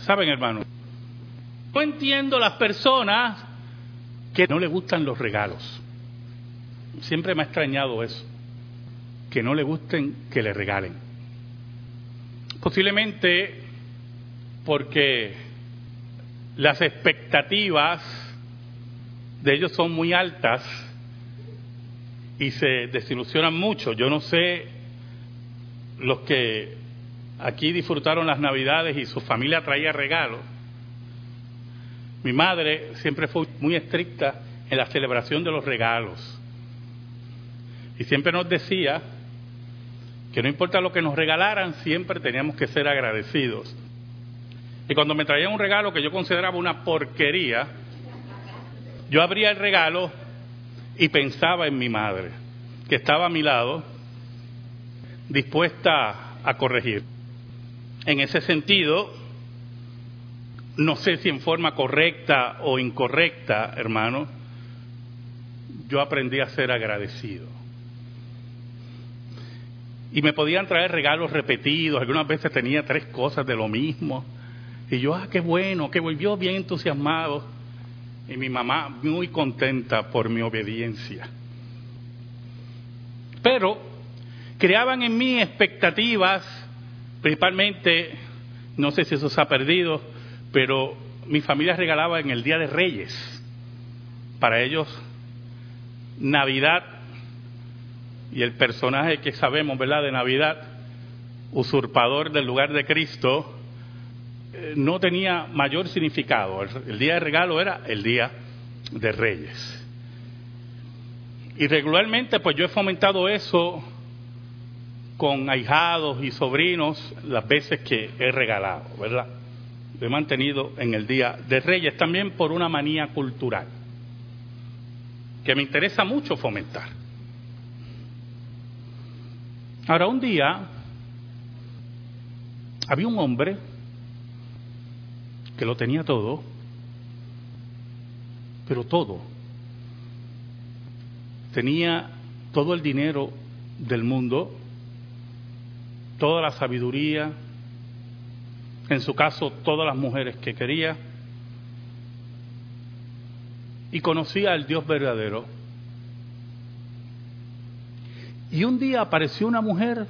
Saben, hermano, no entiendo las personas que no le gustan los regalos. Siempre me ha extrañado eso, que no le gusten que le regalen. Posiblemente porque las expectativas de ellos son muy altas y se desilusionan mucho. Yo no sé los que aquí disfrutaron las navidades y su familia traía regalos. Mi madre siempre fue muy estricta en la celebración de los regalos. Y siempre nos decía que no importa lo que nos regalaran, siempre teníamos que ser agradecidos. Y cuando me traían un regalo que yo consideraba una porquería, yo abría el regalo y pensaba en mi madre, que estaba a mi lado, dispuesta a corregir. En ese sentido, no sé si en forma correcta o incorrecta, hermano, yo aprendí a ser agradecido. Y me podían traer regalos repetidos, algunas veces tenía tres cosas de lo mismo. Y yo, ah, qué bueno, que volvió bien entusiasmado. Y mi mamá muy contenta por mi obediencia. Pero creaban en mí expectativas, principalmente, no sé si eso se ha perdido, pero mi familia regalaba en el Día de Reyes. Para ellos, Navidad y el personaje que sabemos, ¿verdad?, de Navidad, usurpador del lugar de Cristo, eh, no tenía mayor significado. El, día de regalo era el día de Reyes. Y regularmente, pues yo he fomentado eso con ahijados y sobrinos las veces que he regalado, ¿verdad? Lo he mantenido en el Día de Reyes también por una manía cultural que me interesa mucho fomentar. Ahora, un día había un hombre que lo tenía todo, pero todo. Tenía todo el dinero del mundo, toda la sabiduría, en su caso todas las mujeres que quería, y conocía al Dios verdadero. Y un día apareció una mujer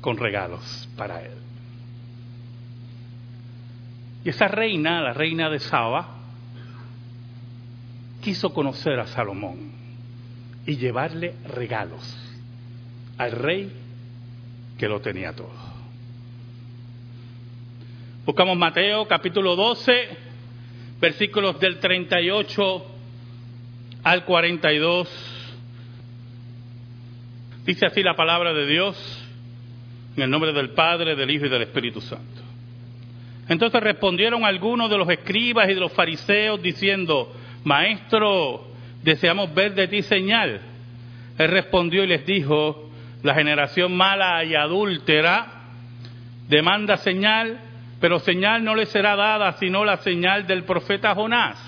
con regalos para él. Y esa reina, la reina de Saba, quiso conocer a Salomón y llevarle regalos al rey que lo tenía todo. Buscamos Mateo capítulo 12, versículos del 38 al 42. Dice así la palabra de Dios, en el nombre del Padre, del Hijo y del Espíritu Santo. Entonces respondieron algunos de los escribas y de los fariseos diciendo, Maestro, deseamos ver de ti señal. Él respondió y les dijo, la generación mala y adúltera demanda señal, pero señal no le será dada sino la señal del profeta Jonás.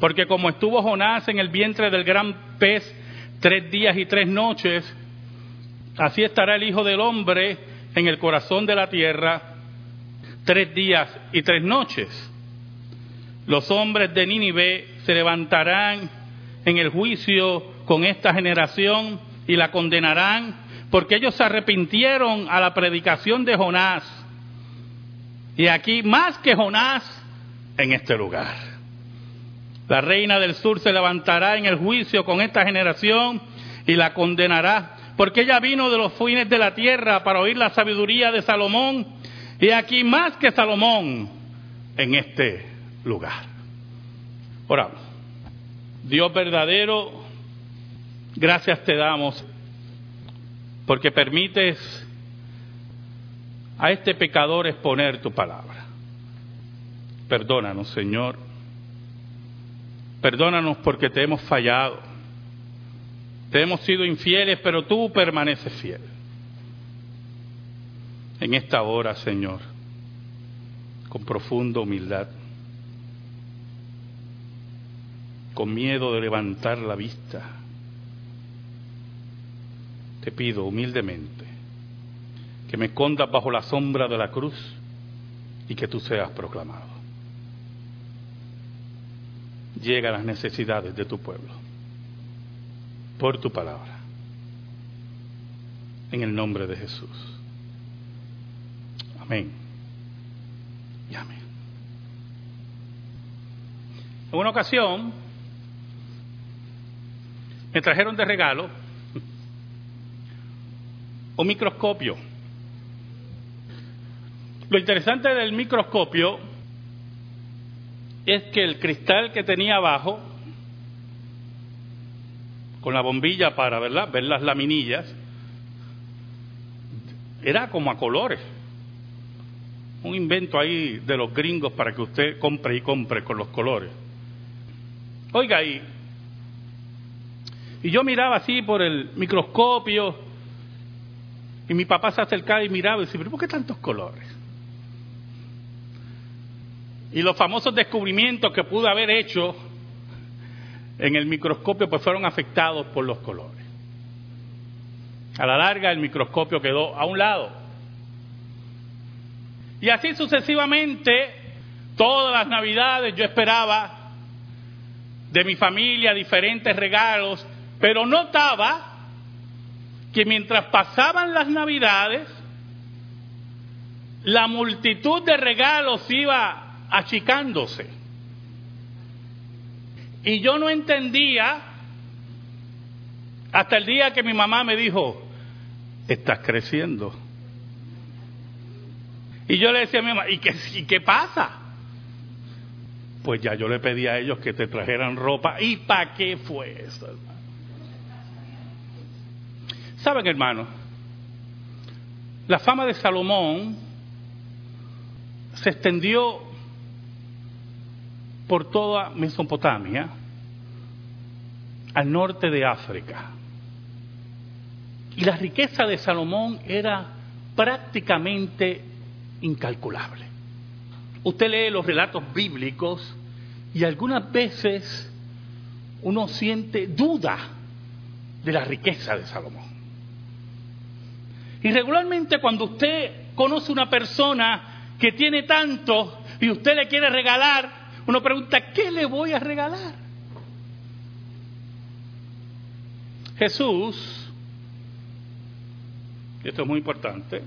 Porque como estuvo Jonás en el vientre del gran pez tres días y tres noches, así estará el Hijo del Hombre en el corazón de la tierra tres días y tres noches. Los hombres de Nínive se levantarán en el juicio con esta generación y la condenarán porque ellos se arrepintieron a la predicación de Jonás. Y aquí más que Jonás en este lugar. La reina del sur se levantará en el juicio con esta generación y la condenará, porque ella vino de los fines de la tierra para oír la sabiduría de Salomón y aquí más que Salomón en este lugar. Oramos. Dios verdadero, gracias te damos porque permites a este pecador exponer tu palabra. Perdónanos, Señor. Perdónanos porque te hemos fallado. Te hemos sido infieles, pero tú permaneces fiel en esta hora, Señor, con profunda humildad, con miedo de levantar la vista. Te pido humildemente que me escondas bajo la sombra de la cruz y que tú seas proclamado. Llega a las necesidades de tu pueblo por tu palabra. En el nombre de Jesús. Amén. Y amén. En una ocasión me trajeron de regalo un microscopio. Lo interesante del microscopio es que el cristal que tenía abajo, con la bombilla para ver las laminillas, era como a colores. Un invento ahí de los gringos para que usted compre y compre con los colores. Oiga, y, y yo miraba así por el microscopio y mi papá se acercaba y miraba y decía, ¿pero por qué tantos colores? Y los famosos descubrimientos que pude haber hecho en el microscopio pues fueron afectados por los colores. A la larga el microscopio quedó a un lado. Y así sucesivamente, todas las navidades yo esperaba de mi familia diferentes regalos, pero notaba que mientras pasaban las navidades, la multitud de regalos iba achicándose. Y yo no entendía hasta el día que mi mamá me dijo, estás creciendo. Y yo le decía a mi mamá, ¿y qué, ¿y qué pasa? pues ya yo le pedí a ellos que te trajeran ropa. ¿Y para qué fue eso, hermano? ¿Saben, hermano? La fama de Salomón se extendió por toda Mesopotamia, al norte de África. Y la riqueza de Salomón era prácticamente incalculable. Usted lee los relatos bíblicos y algunas veces uno siente duda de la riqueza de Salomón. Y regularmente cuando usted conoce una persona que tiene tanto y usted le quiere regalar, uno pregunta, ¿qué le voy a regalar? Jesús, esto es muy importante,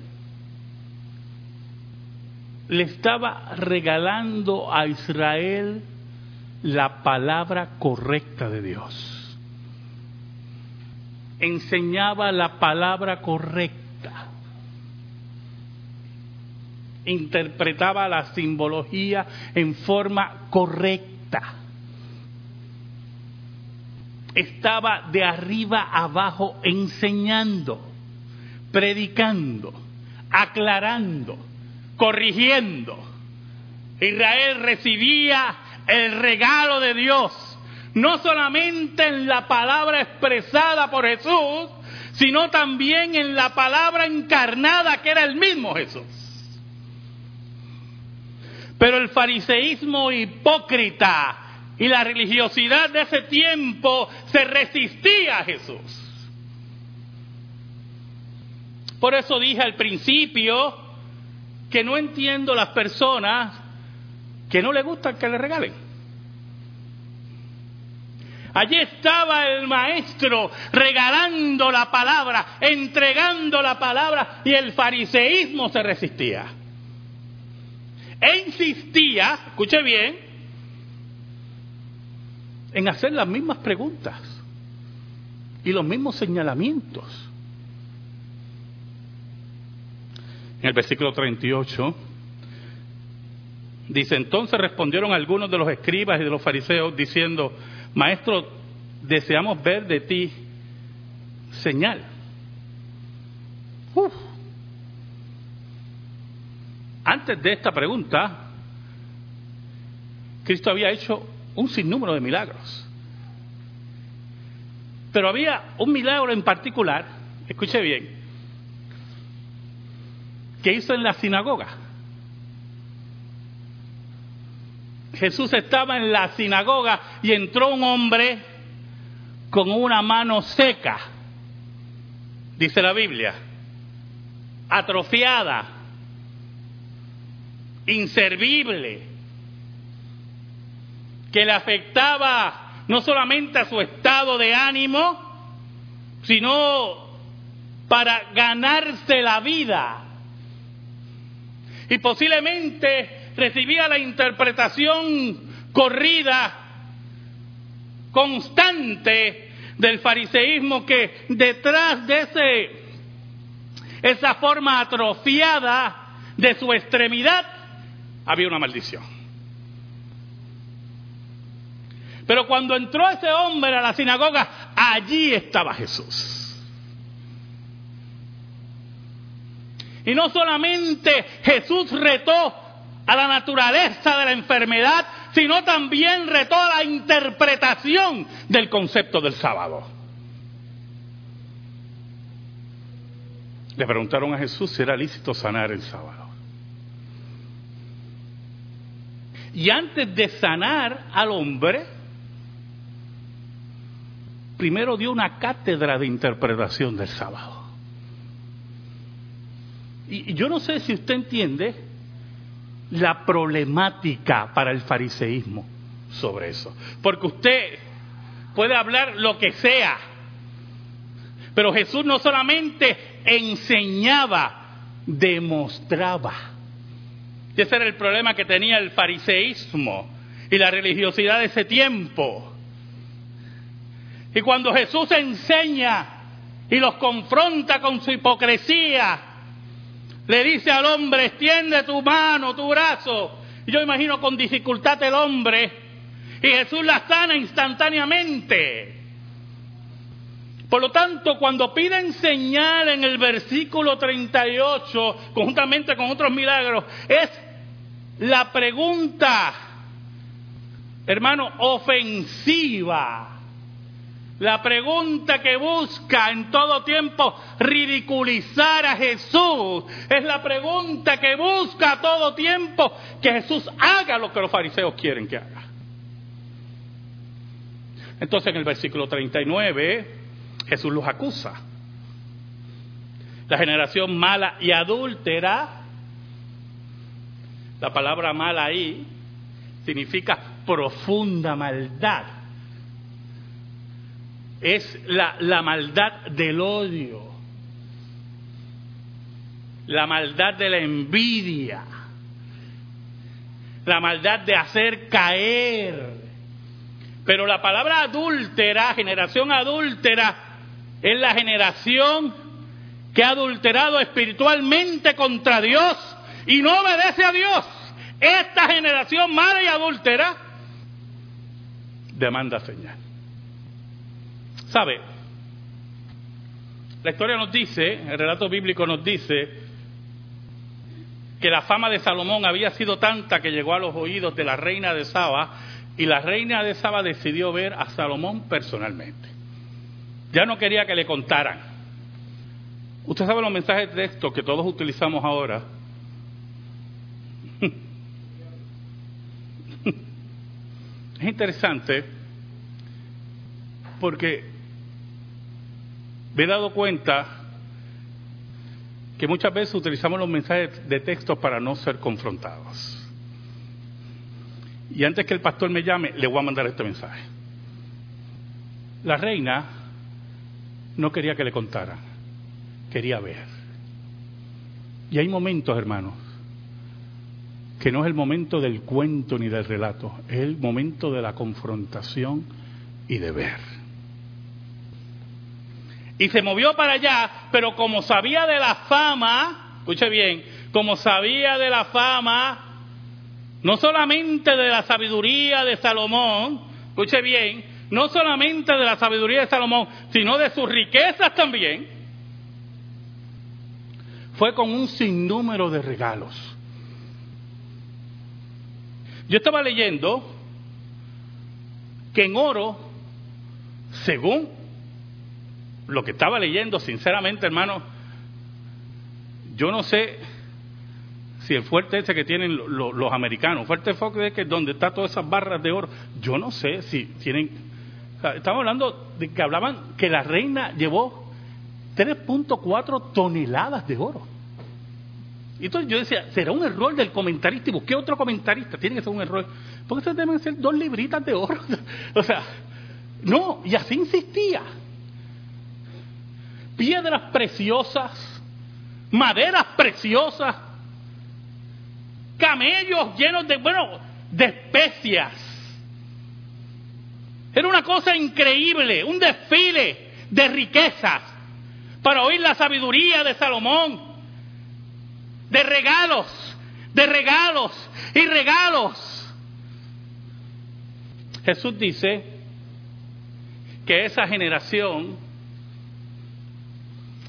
le estaba regalando a Israel la palabra correcta de Dios. Enseñaba la palabra correcta. Interpretaba la simbología en forma correcta. Estaba de arriba abajo enseñando, predicando, aclarando corrigiendo. Israel recibía el regalo de Dios, no solamente en la palabra expresada por Jesús, sino también en la palabra encarnada que era el mismo Jesús. Pero el fariseísmo hipócrita y la religiosidad de ese tiempo se resistía a Jesús. Por eso dije al principio que no entiendo las personas que no le gustan que le regalen. Allí estaba el maestro regalando la palabra, entregando la palabra y el fariseísmo se resistía. E insistía, escuche bien, en hacer las mismas preguntas y los mismos señalamientos. en el versículo 38, dice, entonces respondieron algunos de los escribas y de los fariseos diciendo, maestro, deseamos ver de ti señal. Antes de esta pregunta, Cristo había hecho un sinnúmero de milagros. Pero había un milagro en particular, escuche bien, ¿Qué hizo en la sinagoga. Jesús estaba en la sinagoga y entró un hombre con una mano seca, dice la Biblia, atrofiada. Inservible, que le afectaba no solamente a su estado de ánimo, sino para ganarse la vida. Y posiblemente recibía la interpretación corrida, constante del fariseísmo que detrás de ese, esa forma atrofiada de su extremidad había una maldición. Pero cuando entró ese hombre a la sinagoga, allí estaba Jesús. Y no solamente Jesús retó a la naturaleza de la enfermedad, sino también retó a la interpretación del concepto del sábado. Le preguntaron a Jesús si era lícito sanar el sábado. Y antes de sanar al hombre, primero dio una cátedra de interpretación del sábado. Y yo no sé si usted entiende la problemática para el fariseísmo sobre eso. Porque usted puede hablar lo que sea, pero Jesús no solamente enseñaba, demostraba. Y ese era el problema que tenía el fariseísmo y la religiosidad de ese tiempo. Y cuando Jesús enseña y los confronta con su hipocresía, le dice al hombre, extiende tu mano, tu brazo. Y yo imagino con dificultad el hombre, y Jesús la sana instantáneamente. Por lo tanto, cuando pide enseñar en el versículo 38, conjuntamente con otros milagros, es la pregunta, hermano, ofensiva la pregunta que busca en todo tiempo ridiculizar a Jesús es la pregunta que busca a todo tiempo que Jesús haga lo que los fariseos quieren que haga. Entonces en el versículo 39 Jesús los acusa. La generación mala y adúltera, la palabra mala ahí significa profunda maldad. Es la, la maldad del odio, la maldad de la envidia, la maldad de hacer caer. Pero la palabra adúltera, generación adúltera, es la generación que ha adulterado espiritualmente contra Dios y no obedece a Dios. Esta generación mala y adúltera demanda señal. ¿Sabe? La historia nos dice, el relato bíblico nos dice, que la fama de Salomón había sido tanta que llegó a los oídos de la reina de Saba y la reina de Saba decidió ver a Salomón personalmente. Ya no quería que le contaran. Usted sabe los mensajes de texto que todos utilizamos ahora. Es interesante porque me he dado cuenta que muchas veces utilizamos los mensajes de texto para no ser confrontados. Y antes que el pastor me llame, le voy a mandar este mensaje. La reina no quería que le contaran, quería ver. Y hay momentos, hermanos, que no es el momento del cuento ni del relato, es el momento de la confrontación y de ver y se movió para allá, pero como sabía de la fama, escuche bien, como sabía de la fama, no solamente de la sabiduría de Salomón, escuche bien, no solamente de la sabiduría de Salomón, sino de sus riquezas también, fue con un sinnúmero de regalos. Yo estaba leyendo que en oro, según lo que estaba leyendo, sinceramente, hermano, yo no sé si el fuerte ese que tienen los, americanos, fuerte Fox es que donde está todas esas barras de oro, yo no sé si tienen, estamos hablando de que hablaban que la reina llevó 3.4 toneladas de oro. Y entonces yo decía, ¿será un error del comentarista? Y busqué otro comentarista, tiene que ser un error. Porque eso deben ser dos libritas de oro. o sea, no, y así insistía. Piedras preciosas, maderas preciosas, camellos llenos de, bueno, de especias. Era una cosa increíble, un desfile de riquezas para oír la sabiduría de Salomón, de regalos, de regalos y regalos. Jesús dice que esa generación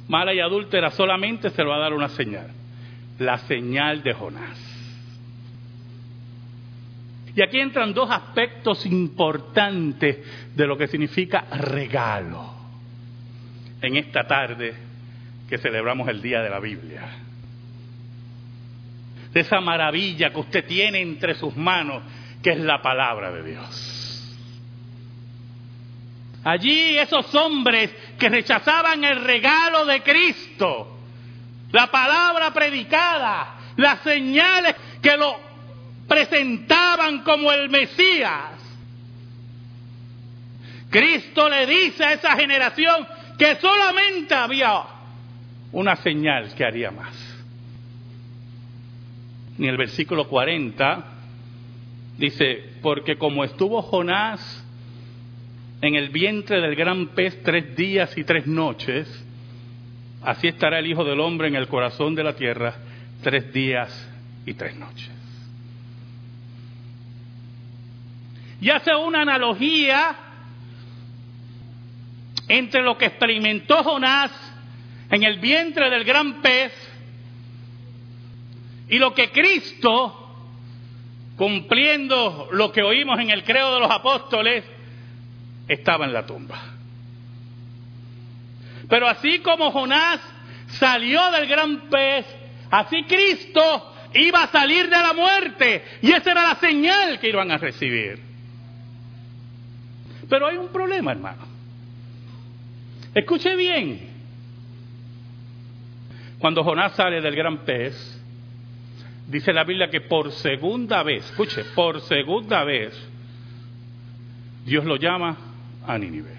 mala y adúltera solamente se le va a dar una señal, la señal de Jonás. Y aquí entran dos aspectos importantes de lo que significa regalo en esta tarde que celebramos el Día de la Biblia. De esa maravilla que usted tiene entre sus manos, que es la palabra de Dios. Allí esos hombres que rechazaban el regalo de Cristo, la palabra predicada, las señales que lo presentaban como el Mesías. Cristo le dice a esa generación que solamente había una señal que haría más. Ni el versículo 40 dice, porque como estuvo Jonás en el vientre del gran pez tres días y tres noches, así estará el Hijo del Hombre en el corazón de la tierra tres días y tres noches. Y hace una analogía entre lo que experimentó Jonás en el vientre del gran pez y lo que Cristo, cumpliendo lo que oímos en el credo de los apóstoles, estaba en la tumba. Pero así como Jonás salió del gran pez, así Cristo iba a salir de la muerte y esa era la señal que iban a recibir. Pero hay un problema, hermano. Escuche bien. Cuando Jonás sale del gran pez, dice la Biblia que por segunda vez, escuche, por segunda vez, Dios lo llama a Nínive.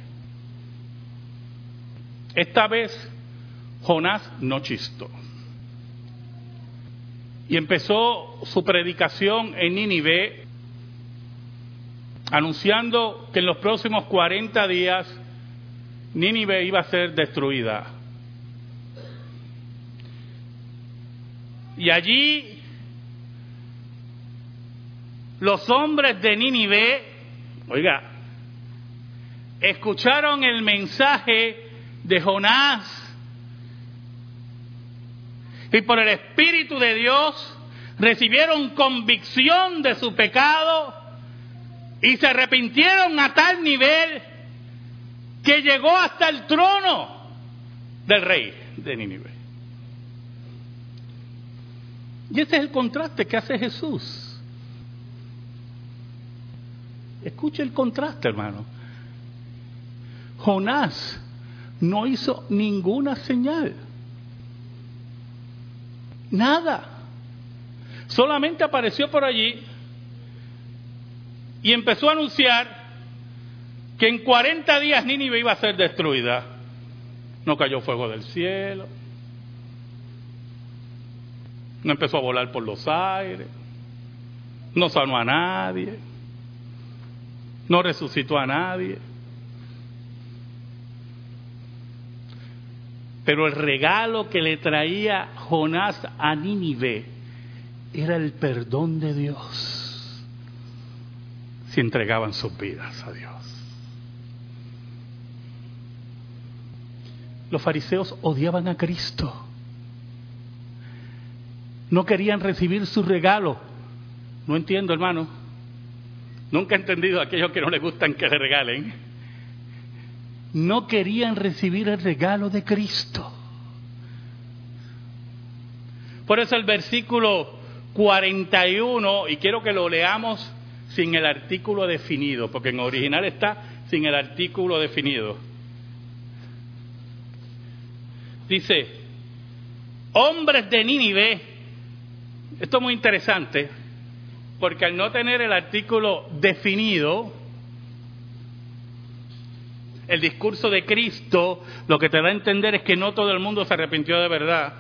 Esta vez Jonás no chistó. Y empezó su predicación en Nínive anunciando que en los próximos 40 días Nínive iba a ser destruida. Y allí los hombres de Nínive, oiga, escucharon el mensaje de Jonás y por el Espíritu de Dios recibieron convicción de su pecado y se arrepintieron a tal nivel que llegó hasta el trono del rey de Nínive. Y ese es el contraste que hace Jesús. Escuche el contraste, hermano. Jonás no hizo ninguna señal. Nada. Solamente apareció por allí y empezó a anunciar que en 40 días Nínive iba a ser destruida. No cayó fuego del cielo. No empezó a volar por los aires. No sanó a nadie. No resucitó a nadie. Pero el regalo que le traía Jonás a Nínive era el perdón de Dios si entregaban sus vidas a Dios. Los fariseos odiaban a Cristo. No querían recibir su regalo. No entiendo, hermano. Nunca he entendido a aquellos que no les gustan que le regalen. No querían recibir el regalo de Cristo. Por eso el versículo 41, y quiero que lo leamos sin el artículo definido, porque en original está sin el artículo definido. Dice, hombres de Nínive, Esto es muy interesante porque al no tener el artículo definido, el discurso de Cristo lo que te da a entender es que no todo el mundo se arrepintió de verdad.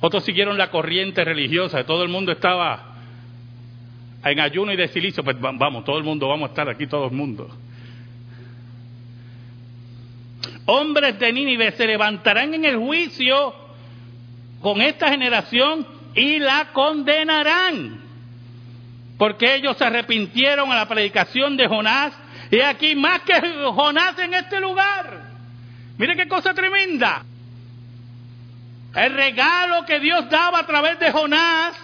Otros siguieron la corriente religiosa, todo el mundo estaba en ayuno y de silicio, pues vamos, todo el mundo, vamos a estar aquí todo el mundo. Hombres de Nínive se levantarán en el juicio con esta generación y la condenarán. Porque ellos se arrepintieron a la predicación de Jonás. Y aquí más que Jonás en este lugar. Mire qué cosa tremenda. El regalo que Dios daba a través de Jonás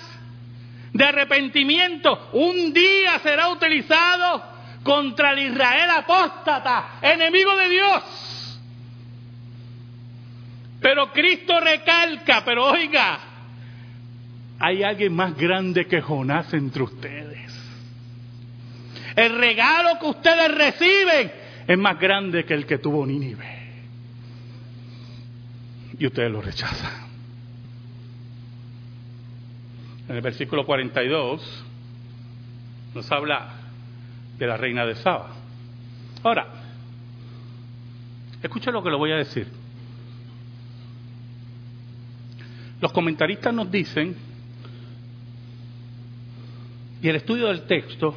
de arrepentimiento un día será utilizado contra el Israel apóstata, enemigo de Dios. Pero Cristo recalca, pero oiga, hay alguien más grande que Jonás entre ustedes. El regalo que ustedes reciben es más grande que el que tuvo Nínive. Y ustedes lo rechazan. En el versículo 42 nos habla de la reina de Saba. Ahora, escucha lo que le voy a decir. Los comentaristas nos dicen y el estudio del texto,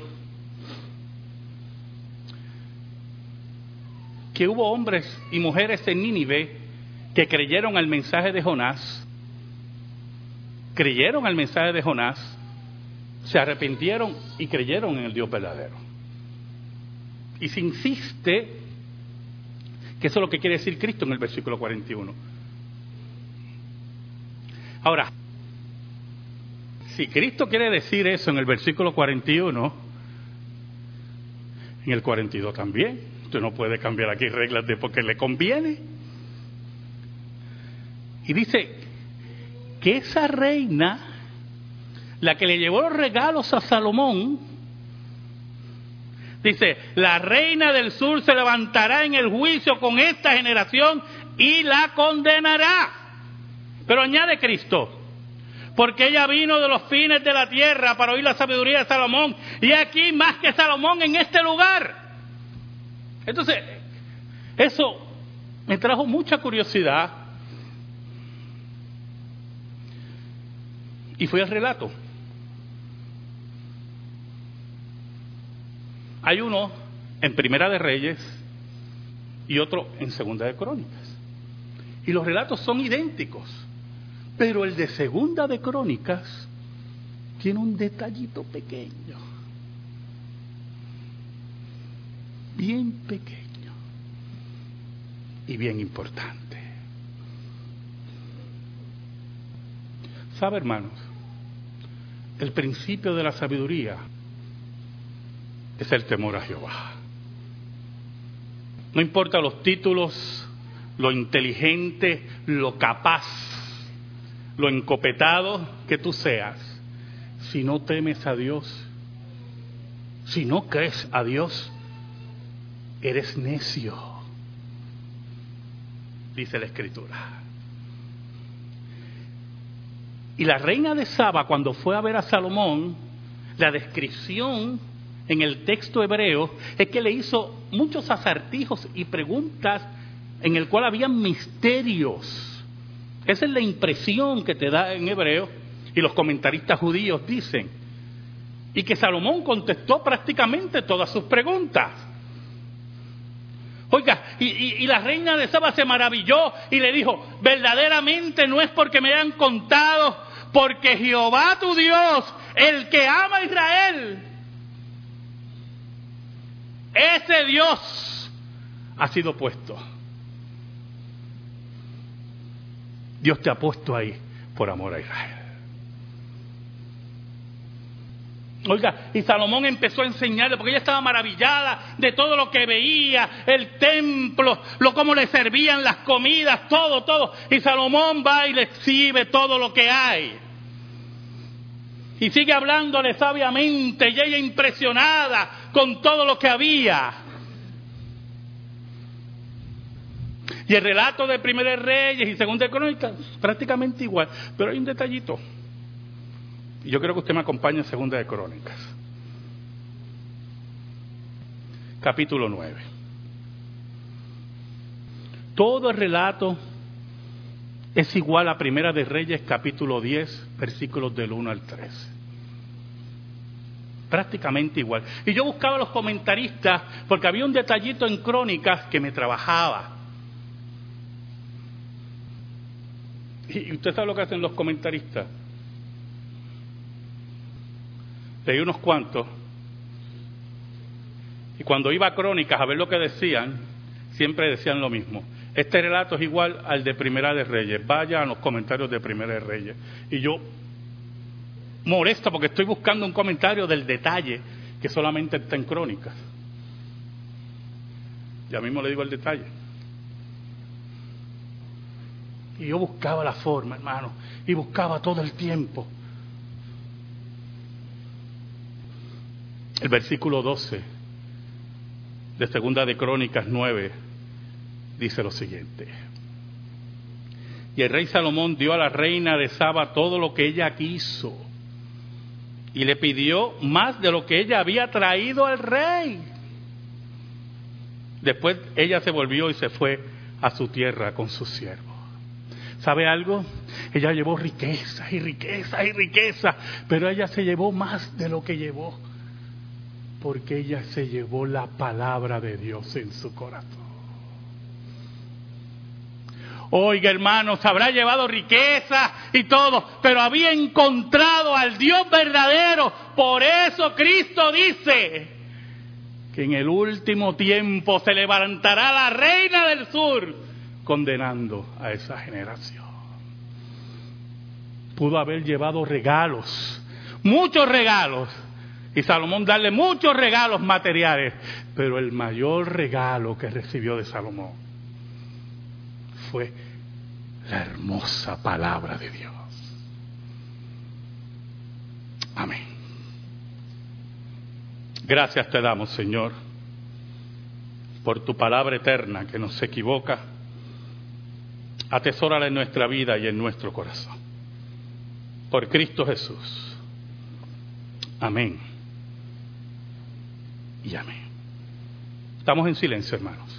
que hubo hombres y mujeres en Nínive que creyeron al mensaje de Jonás, creyeron al mensaje de Jonás, se arrepintieron y creyeron en el Dios verdadero. Y se insiste que eso es lo que quiere decir Cristo en el versículo 41. Ahora, si Cristo quiere decir eso en el versículo 41, en el 42 también. Usted no puede cambiar aquí reglas de porque le conviene. Y dice que esa reina, la que le llevó los regalos a Salomón, dice, la reina del sur se levantará en el juicio con esta generación y la condenará. Pero añade Cristo, porque ella vino de los fines de la tierra para oír la sabiduría de Salomón, y aquí más que Salomón en este lugar. Entonces, eso me trajo mucha curiosidad y fui al relato. Hay uno en Primera de Reyes y otro en Segunda de Crónicas. Y los relatos son idénticos. Pero el de segunda de crónicas tiene un detallito pequeño, bien pequeño y bien importante. ¿Sabe, hermanos? El principio de la sabiduría es el temor a Jehová. No importa los títulos, lo inteligente, lo capaz lo encopetado que tú seas, si no temes a Dios, si no crees a Dios, eres necio, dice la escritura. Y la reina de Saba, cuando fue a ver a Salomón, la descripción en el texto hebreo es que le hizo muchos acertijos y preguntas en el cual había misterios esa es la impresión que te da en hebreo y los comentaristas judíos dicen. Y que Salomón contestó prácticamente todas sus preguntas. Oiga, y, la reina de Saba se maravilló y le dijo, verdaderamente no es porque me hayan contado, porque Jehová tu Dios, el que ama a Israel, ese Dios ha sido puesto Dios te ha puesto ahí por amor a Israel. Oiga, y Salomón empezó a enseñarle, porque ella estaba maravillada de todo lo que veía, el templo, lo cómo le servían las comidas, todo, todo. Y Salomón va y le exhibe todo lo que hay. Y sigue hablándole sabiamente, y ella impresionada con todo lo que había. Y el relato de Primera Reyes y Segunda Crónicas, prácticamente igual. Pero hay un detallito. Y yo creo que usted me acompaña en Segunda de Crónicas. Capítulo 9. Todo el relato es igual a Primera de Reyes, capítulo 10, versículos del 1 al 13 prácticamente igual. Y yo buscaba a los comentaristas porque había un detallito en crónicas que me trabajaba. Y usted sabe lo que hacen los comentaristas. Leí unos cuantos. Y cuando iba a crónicas a ver lo que decían, siempre decían lo mismo. Este relato es igual al de Primera de Reyes. Vaya a los comentarios de Primera de Reyes. Y yo molesto porque estoy buscando un comentario del detalle que solamente está en crónicas. Ya mismo le digo el detalle. Y yo buscaba la forma, hermano, y buscaba todo el tiempo. El versículo 12 de Segunda de Crónicas 9 dice lo siguiente. Y el rey Salomón dio a la reina de Saba todo lo que ella quiso y le pidió más de lo que ella había traído al rey. Después ella se volvió y se fue a su tierra con su siervo. ¿Sabe algo? Ella llevó riqueza y riqueza y riqueza, pero ella se llevó más de lo que llevó, porque ella se llevó la palabra de Dios en su corazón. Oiga, hermanos, habrá llevado riqueza y todo, pero había encontrado al Dios verdadero. Por eso Cristo dice que en el último tiempo se levantará la reina del sur condenando a esa generación. Pudo haber llevado regalos, muchos regalos, y Salomón darle muchos regalos materiales, pero el mayor regalo que recibió de Salomón fue la hermosa palabra de Dios. Amén. Gracias te damos, Señor, por tu palabra eterna que nos equivoca. Atesórala en nuestra vida y en nuestro corazón. Por Cristo Jesús. Amén. Y amén. Estamos en silencio, hermanos.